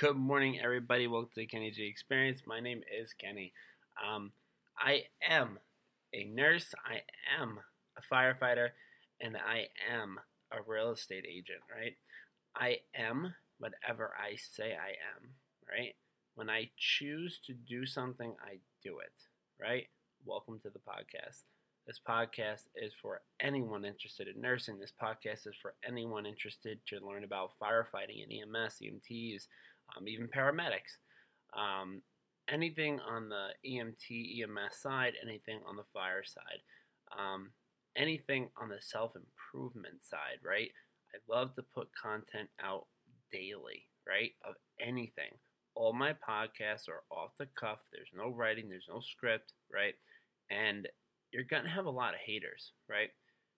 Good morning, everybody. Welcome to the Kenny G Experience. My name is Kenny. Um, I am a nurse, I am a firefighter, and I am a real estate agent, right? I am whatever I say I am, right? When I choose to do something, I do it, right? Welcome to the podcast. This podcast is for anyone interested in nursing. This podcast is for anyone interested to learn about firefighting and EMS, EMTs, um, even paramedics. Um, anything on the EMT, EMS side, anything on the fire side, um, anything on the self improvement side, right? I love to put content out daily, right? Of anything. All my podcasts are off the cuff. There's no writing, there's no script, right? And you're going to have a lot of haters, right?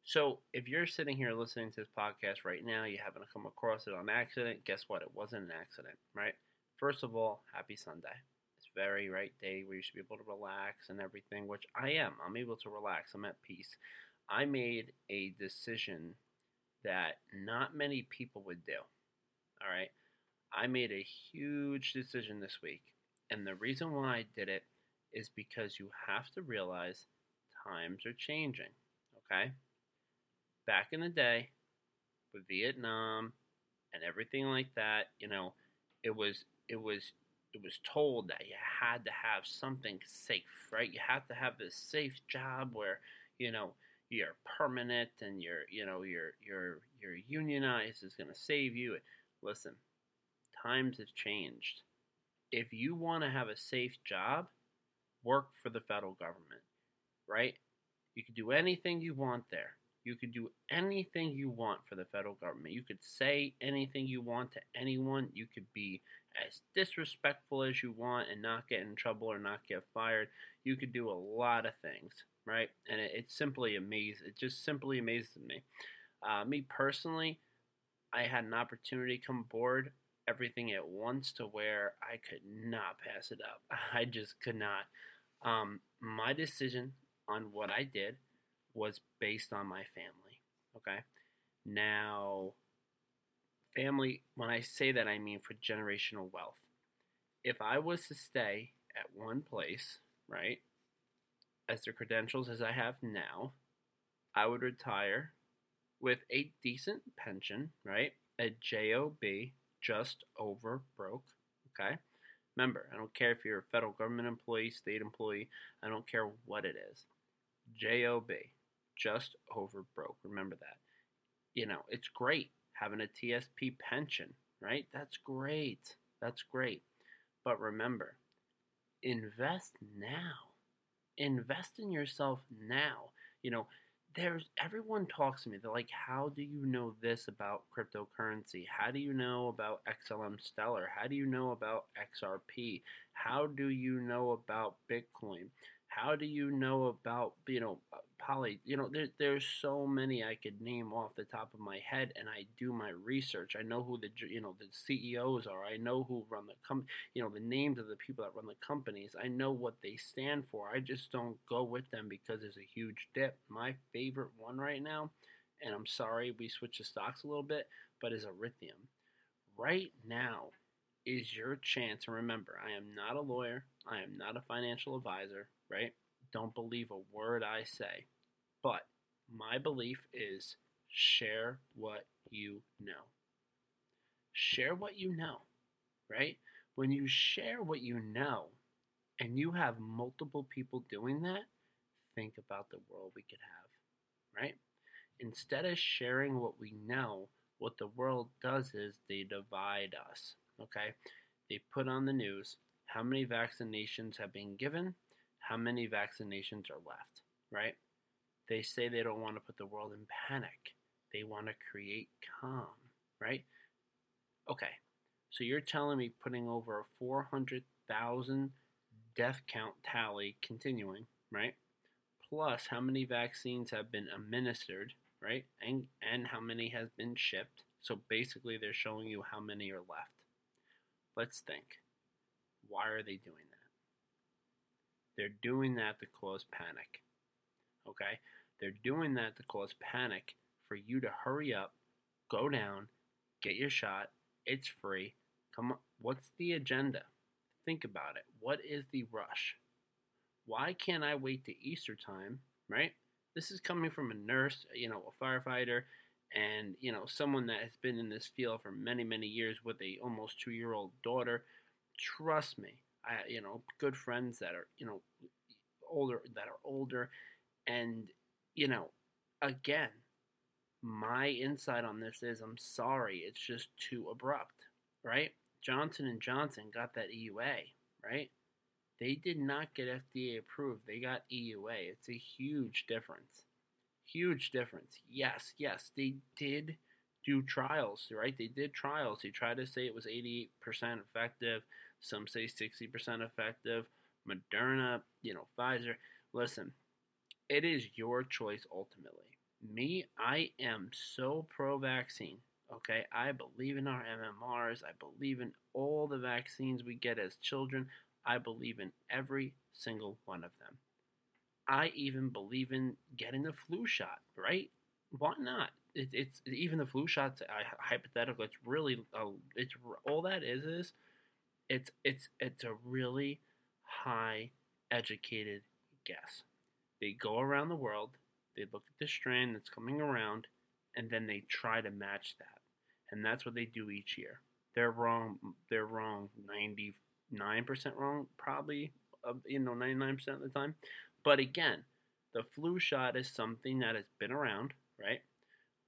So if you're sitting here listening to this podcast right now, you happen to come across it on accident, guess what? It wasn't an accident, right? First of all, happy Sunday. It's very right day where you should be able to relax and everything, which I am. I'm able to relax. I'm at peace. I made a decision that not many people would do. All right. I made a huge decision this week. And the reason why I did it is because you have to realize times are changing. Okay? Back in the day, with Vietnam and everything like that, you know, it was it was it was told that you had to have something safe, right? You have to have this safe job where, you know, you're permanent and you're, you know, you're you're you're unionized is going to save you. Listen, times have changed. If you want to have a safe job, work for the federal government right? You can do anything you want there. You could do anything you want for the federal government. You could say anything you want to anyone. You could be as disrespectful as you want and not get in trouble or not get fired. You could do a lot of things, right? And it, it's simply amazing. It just simply amazes me. Uh, me personally, I had an opportunity to come aboard everything at once to where I could not pass it up. I just could not. Um, my decision on what I did was based on my family. Okay. Now, family, when I say that, I mean for generational wealth. If I was to stay at one place, right, as the credentials as I have now, I would retire with a decent pension, right? A JOB, just over broke, okay? Remember, I don't care if you're a federal government employee, state employee, I don't care what it is. JOB, just over broke. Remember that. You know, it's great having a TSP pension, right? That's great. That's great. But remember, invest now. Invest in yourself now. You know, there's everyone talks to me. They're like, "How do you know this about cryptocurrency? How do you know about XLM Stellar? How do you know about XRP? How do you know about Bitcoin?" How do you know about you know poly? You know, there, there's so many I could name off the top of my head, and I do my research. I know who the you know the CEOs are. I know who run the com. You know the names of the people that run the companies. I know what they stand for. I just don't go with them because there's a huge dip. My favorite one right now, and I'm sorry we switched the stocks a little bit, but is Ethereum. Right now is your chance. And remember, I am not a lawyer. I am not a financial advisor right? Don't believe a word I say. But my belief is share what you know. Share what you know, right? When you share what you know and you have multiple people doing that, think about the world we could have, right? Instead of sharing what we know, what the world does is they divide us, okay? They put on the news how many vaccinations have been given, how many vaccinations are left, right? They say they don't want to put the world in panic. They want to create calm, right? Okay, so you're telling me putting over a 400,000 death count tally continuing, right? Plus how many vaccines have been administered, right? And and how many has been shipped. So basically they're showing you how many are left. Let's think. Why are they doing? They're doing that to cause panic. Okay? They're doing that to cause panic for you to hurry up, go down, get your shot. It's free. Come on. What's the agenda? Think about it. What is the rush? Why can't I wait to Easter time, right? This is coming from a nurse, you know, a firefighter, and you know, someone that has been in this field for many, many years with a almost two-year-old daughter. Trust me, I, you know, good friends that are, you know, older that are older, and you know, again, my insight on this is I'm sorry, it's just too abrupt, right? Johnson and Johnson got that EUA, right? They did not get FDA approved. They got EUA. It's a huge difference. Huge difference. Yes, yes, they did do trials, right? They did trials. They tried to say it was 88% effective. Some say 60% effective. Moderna, you know, Pfizer. Listen, it is your choice ultimately. Me, I am so pro vaccine. Okay, I believe in our MMRs. I believe in all the vaccines we get as children. I believe in every single one of them. I even believe in getting the flu shot, right? Why not? It, it's even the flu shot's hypothetical. It's really, uh, it's all that is is, it's it's it's a really high educated guess. They go around the world, they look at the strand that's coming around, and then they try to match that. And that's what they do each year. They're wrong. They're wrong 99% wrong, probably, uh, you know, 99% of the time. But again, the flu shot is something that has been around, right?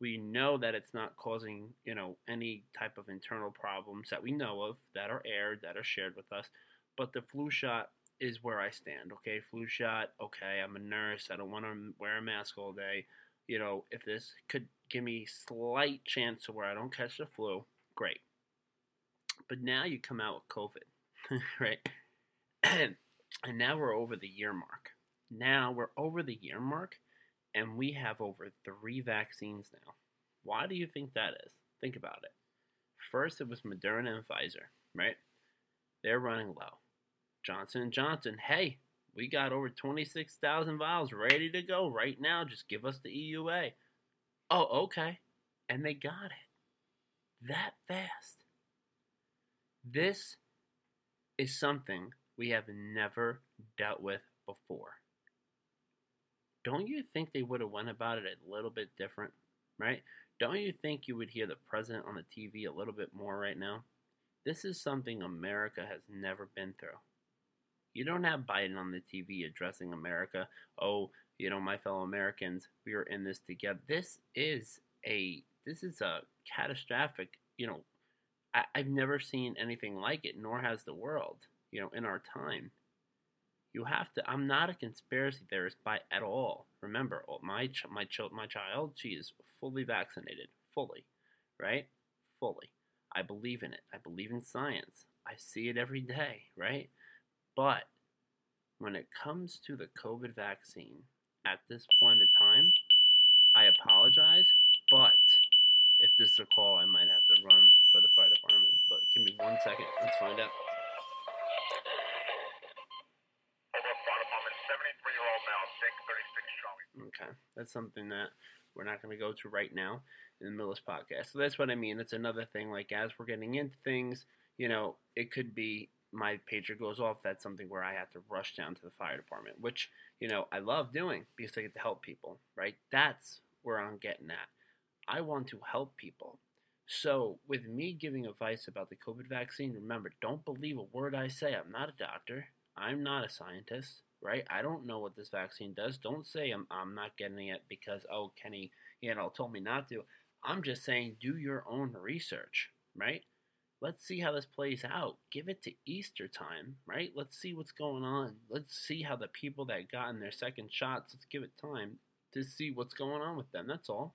We know that it's not causing, you know, any type of internal problems that we know of that are aired, that are shared with us. But the flu shot is where I stand. Okay, flu shot. Okay, I'm a nurse. I don't want to wear a mask all day. You know, if this could give me slight chance to where I don't catch the flu, great. But now you come out with COVID, right? and now we're over the year mark. Now we're over the year mark, and we have over three vaccines now. Why do you think that is? Think about it. First, it was Moderna and Pfizer, right? They're running low. Johnson & Johnson, hey, we got over 26,000 vials ready to go right now. Just give us the EUA. Oh, okay. And they got it that fast. This is something we have never dealt with before. Don't you think they would have went about it a little bit different, right? Don't you think you would hear the president on the TV a little bit more right now? This is something America has never been through. You don't have Biden on the TV addressing America. Oh, you know, my fellow Americans, we are in this together. This is a this is a catastrophic. You know, I, I've never seen anything like it, nor has the world. You know, in our time, you have to. I'm not a conspiracy theorist by at all. Remember, oh, my ch- my ch- my child, she is fully vaccinated, fully, right, fully. I believe in it. I believe in science. I see it every day, right? But when it comes to the COVID vaccine, at this point in time, I apologize, but if this is a call, I might have to run for the fire department. But give me one second. Let's find out. Okay, that's something that we're not going to go to right now in the middle of this podcast. So that's what I mean. It's another thing. Like as we're getting into things, you know, it could be my pager goes off, that's something where I have to rush down to the fire department, which, you know, I love doing because I get to help people, right? That's where I'm getting at. I want to help people. So, with me giving advice about the COVID vaccine, remember, don't believe a word I say. I'm not a doctor. I'm not a scientist, right? I don't know what this vaccine does. Don't say I'm, I'm not getting it because, oh, Kenny, you know, told me not to. I'm just saying do your own research, right? let's see how this plays out. Give it to Easter time, right? Let's see what's going on. Let's see how the people that got in their second shots, let's give it time to see what's going on with them. That's all.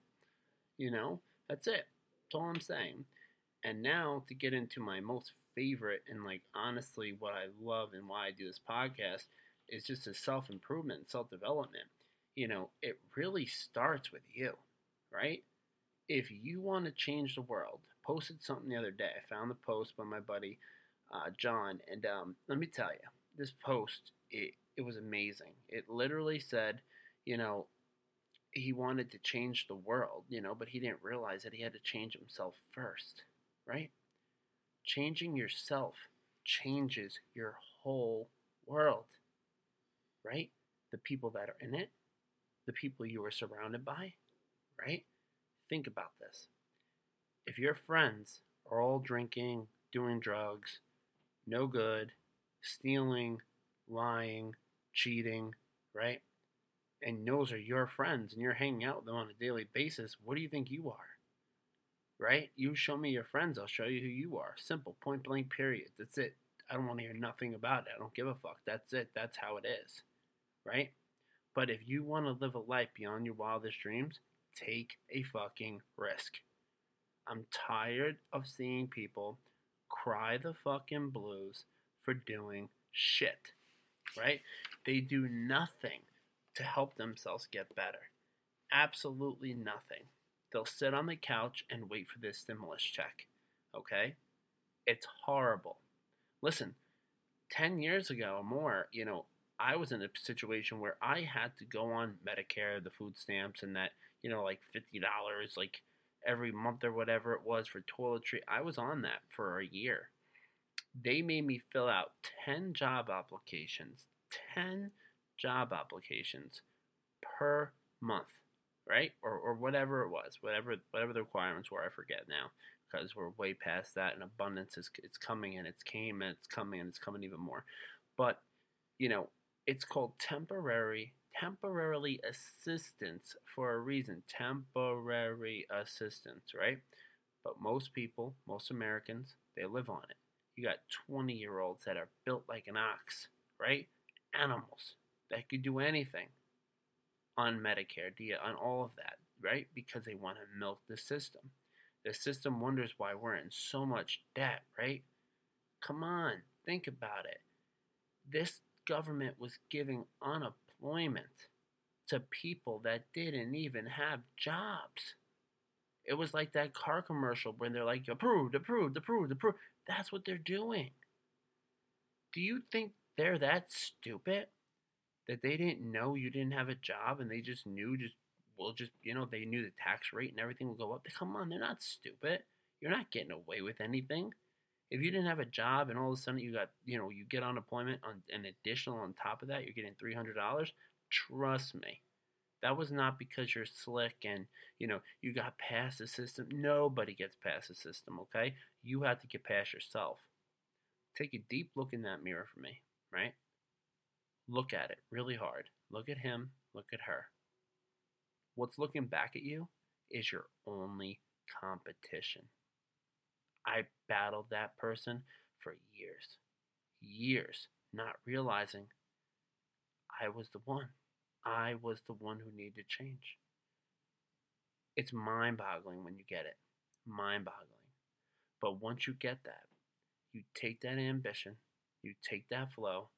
You know, that's it. That's all I'm saying. And now to get into my most favorite and like honestly what I love and why I do this podcast is just a self improvement, self development. You know, it really starts with you, right? If you want to change the world, posted something the other day. I found the post by my buddy uh, John, and um, let me tell you, this post it it was amazing. It literally said, you know, he wanted to change the world, you know, but he didn't realize that he had to change himself first, right? Changing yourself changes your whole world, right? The people that are in it, the people you are surrounded by, right? Think about this. If your friends are all drinking, doing drugs, no good, stealing, lying, cheating, right? And those are your friends and you're hanging out with them on a daily basis, what do you think you are? Right? You show me your friends, I'll show you who you are. Simple, point blank, period. That's it. I don't want to hear nothing about it. I don't give a fuck. That's it. That's how it is. Right? But if you want to live a life beyond your wildest dreams, take a fucking risk. I'm tired of seeing people cry the fucking blues for doing shit. Right? They do nothing to help themselves get better. Absolutely nothing. They'll sit on the couch and wait for this stimulus check. Okay? It's horrible. Listen, 10 years ago or more, you know, I was in a situation where I had to go on Medicare, the food stamps, and that, you know, like $50, like every month or whatever it was for toiletry. I was on that for a year. They made me fill out 10 job applications, 10 job applications per month, right? Or, or whatever it was, whatever whatever the requirements were, I forget now, because we're way past that, and abundance is it's coming and it's came and it's coming and it's coming even more. But you know, it's called temporary temporarily assistance for a reason. Temporary assistance, right? But most people, most Americans, they live on it. You got 20 year olds that are built like an ox, right? Animals that could do anything on Medicare, on all of that, right? Because they want to milk the system. The system wonders why we're in so much debt, right? Come on, think about it. This government was giving unemployment to people that didn't even have jobs. It was like that car commercial when they're like, approved, approved, approved, approved. That's what they're doing. Do you think they're that stupid? that they didn't know you didn't have a job and they just knew just well just you know they knew the tax rate and everything would go up come on they're not stupid you're not getting away with anything if you didn't have a job and all of a sudden you got you know you get unemployment on an additional on top of that you're getting $300 trust me that was not because you're slick and you know you got past the system nobody gets past the system okay you have to get past yourself take a deep look in that mirror for me right Look at it really hard. Look at him, look at her. What's looking back at you is your only competition. I battled that person for years, years, not realizing I was the one. I was the one who needed change. It's mind boggling when you get it. Mind boggling. But once you get that, you take that ambition, you take that flow,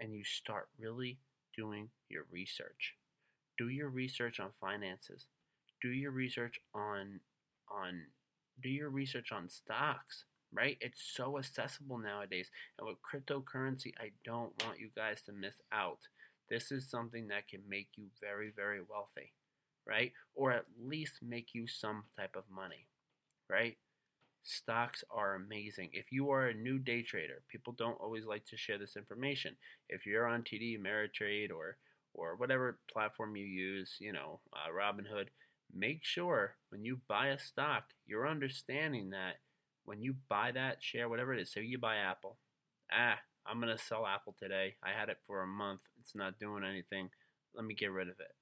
and you start really doing your research. Do your research on finances. Do your research on on do your research on stocks, right? It's so accessible nowadays. And with cryptocurrency, I don't want you guys to miss out. This is something that can make you very, very wealthy, right? Or at least make you some type of money, right? Stocks are amazing. If you are a new day trader, people don't always like to share this information. If you're on TD Ameritrade or or whatever platform you use, you know, uh, Robinhood, make sure when you buy a stock, you're understanding that when you buy that share, whatever it is, say you buy Apple, ah, I'm gonna sell Apple today. I had it for a month. It's not doing anything. Let me get rid of it.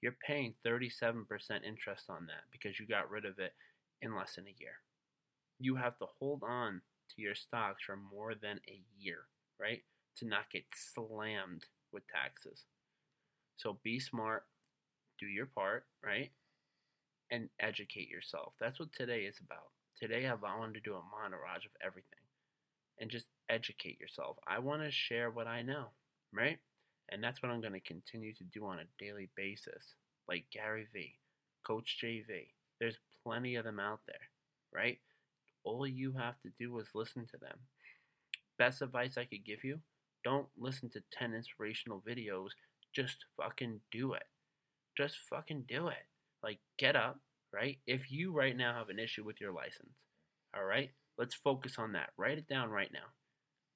You're paying 37% interest on that because you got rid of it in less than a year you have to hold on to your stocks for more than a year, right? To not get slammed with taxes. So be smart, do your part, right? And educate yourself. That's what today is about. Today I wanted to do a montage of everything and just educate yourself. I want to share what I know, right? And that's what I'm going to continue to do on a daily basis, like Gary Vee, Coach JV. There's plenty of them out there, right? All you have to do is listen to them. Best advice I could give you don't listen to 10 inspirational videos. Just fucking do it. Just fucking do it. Like, get up, right? If you right now have an issue with your license, all right, Let's focus on that. Write it down right now.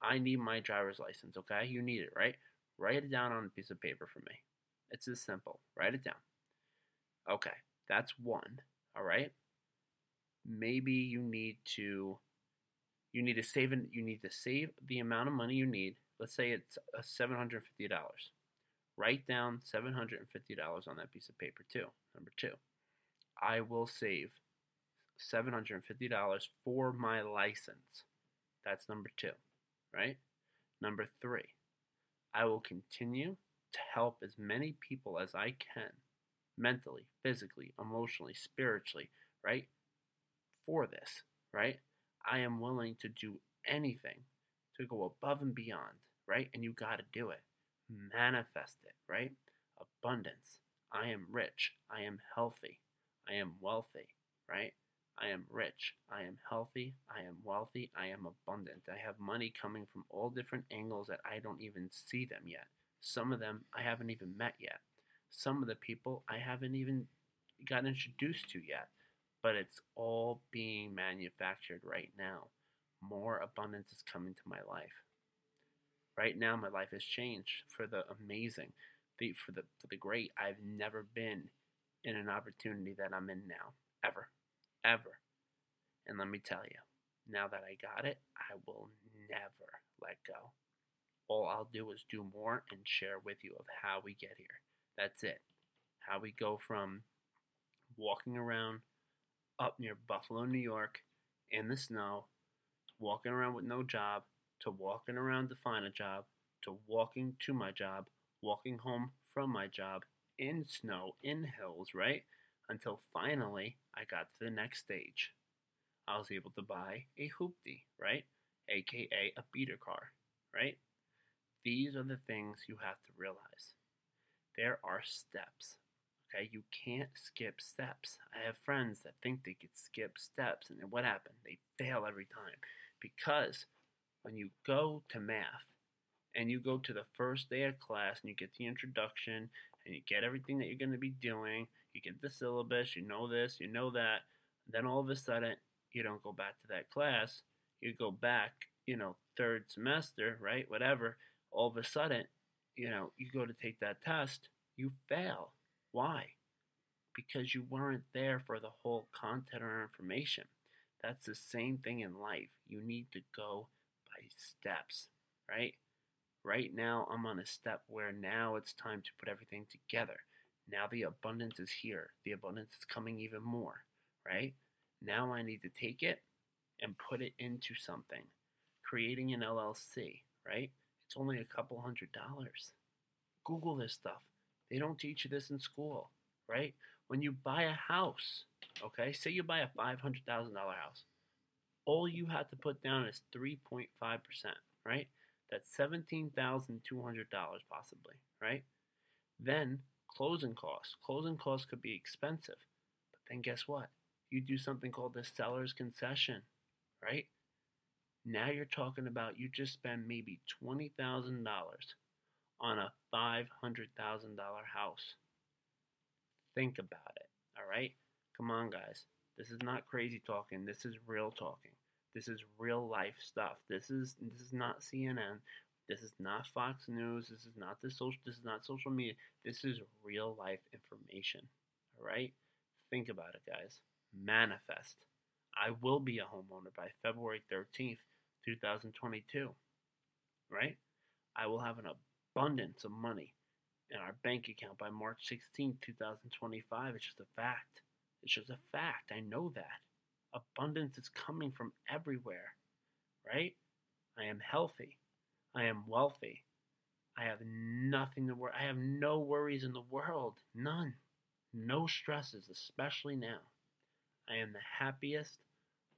I need my driver's license, okay? You need it, right? Write it down on a piece of paper for me. It's as simple. Write it down. Okay, that's one, all right? Maybe you need to you need to save you need to save the amount of money you need. Let's say it's $750. Write down $750 on that piece of paper too. Number 2. I will save $750 for my license. That's number 2, right? Number 3. I will continue to help as many people as I can mentally, physically, emotionally, spiritually, right? For this, right? I am willing to do anything to go above and beyond, right? And you got to do it. Manifest it, right? Abundance. I am rich. I am healthy. I am wealthy, right? I am rich. I am healthy. I am wealthy. I am abundant. I have money coming from all different angles that I don't even see them yet. Some of them I haven't even met yet. Some of the people I haven't even got introduced to yet but it's all being manufactured right now. More abundance is coming to my life. Right now, my life has changed for the amazing, the, for the for the great. I've never been in an opportunity that I'm in now, ever, ever. And let me tell you, now that I got it, I will never let go. All I'll do is do more and share with you of how we get here. That's it. How we go from walking around up near Buffalo, New York, in the snow, walking around with no job, to walking around to find a job, to walking to my job, walking home from my job, in snow, in hills, right? Until finally I got to the next stage. I was able to buy a hoopty, right? AKA a beater car, right? These are the things you have to realize. There are steps. Okay, you can't skip steps. I have friends that think they could skip steps, and what happened? They fail every time because when you go to math and you go to the first day of class and you get the introduction and you get everything that you're going to be doing, you get the syllabus, you know this, you know that, then all of a sudden you don't go back to that class, you go back, you know, third semester, right? Whatever. All of a sudden, you know, you go to take that test, you fail why? Because you weren't there for the whole content or information. That's the same thing in life. You need to go steps, right? Right now, I'm on a step where now it's time to put everything together. Now the abundance is here. The abundance is coming even more, right? Now I need to take it and put it into something. Creating an LLC, right? It's only a couple hundred dollars. Google this stuff. They don't teach you this in school, right? When you buy a house, okay, say you buy a $500,000 house, all you have to put down is 3.5%, right? That's $17,200 possibly, right? Then closing costs. Closing costs could be expensive, but then guess what? You do something called the seller's concession, right? Now you're talking about you just spend maybe $20,000 on a $500,000 house. Think about it, all right? Come on, guys. This is not crazy talking. This is real talking. This is real life stuff. This is this is not CNN. This is not Fox News. This is not the social. This is not social media. This is real life information. All right. Think about it, guys. Manifest. I will be a homeowner by February 13th, 2022. Right? I will have an abundance of money in our bank account by March 16, 2025. It's just a fact. It's just a fact. I know that. Abundance is coming from everywhere, right? I am healthy. I am wealthy. I have nothing to worry. I have no worries in the world. None. No stresses, especially now. I am the happiest,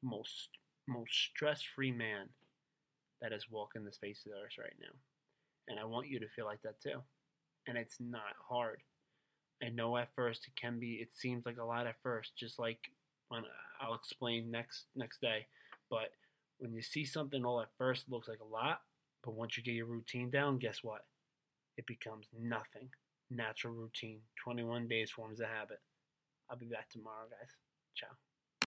most most stress-free man that has walked in the face of the earth right now. And I want you to feel like that too. And it's not hard. I know at first it can be it seems like a lot at first, just like when I'll explain next next day. But when you see something all at first looks like a lot, but once you get your routine down, guess what? It becomes nothing. Natural routine. 21 days forms a habit. I'll be back tomorrow, guys. Ciao.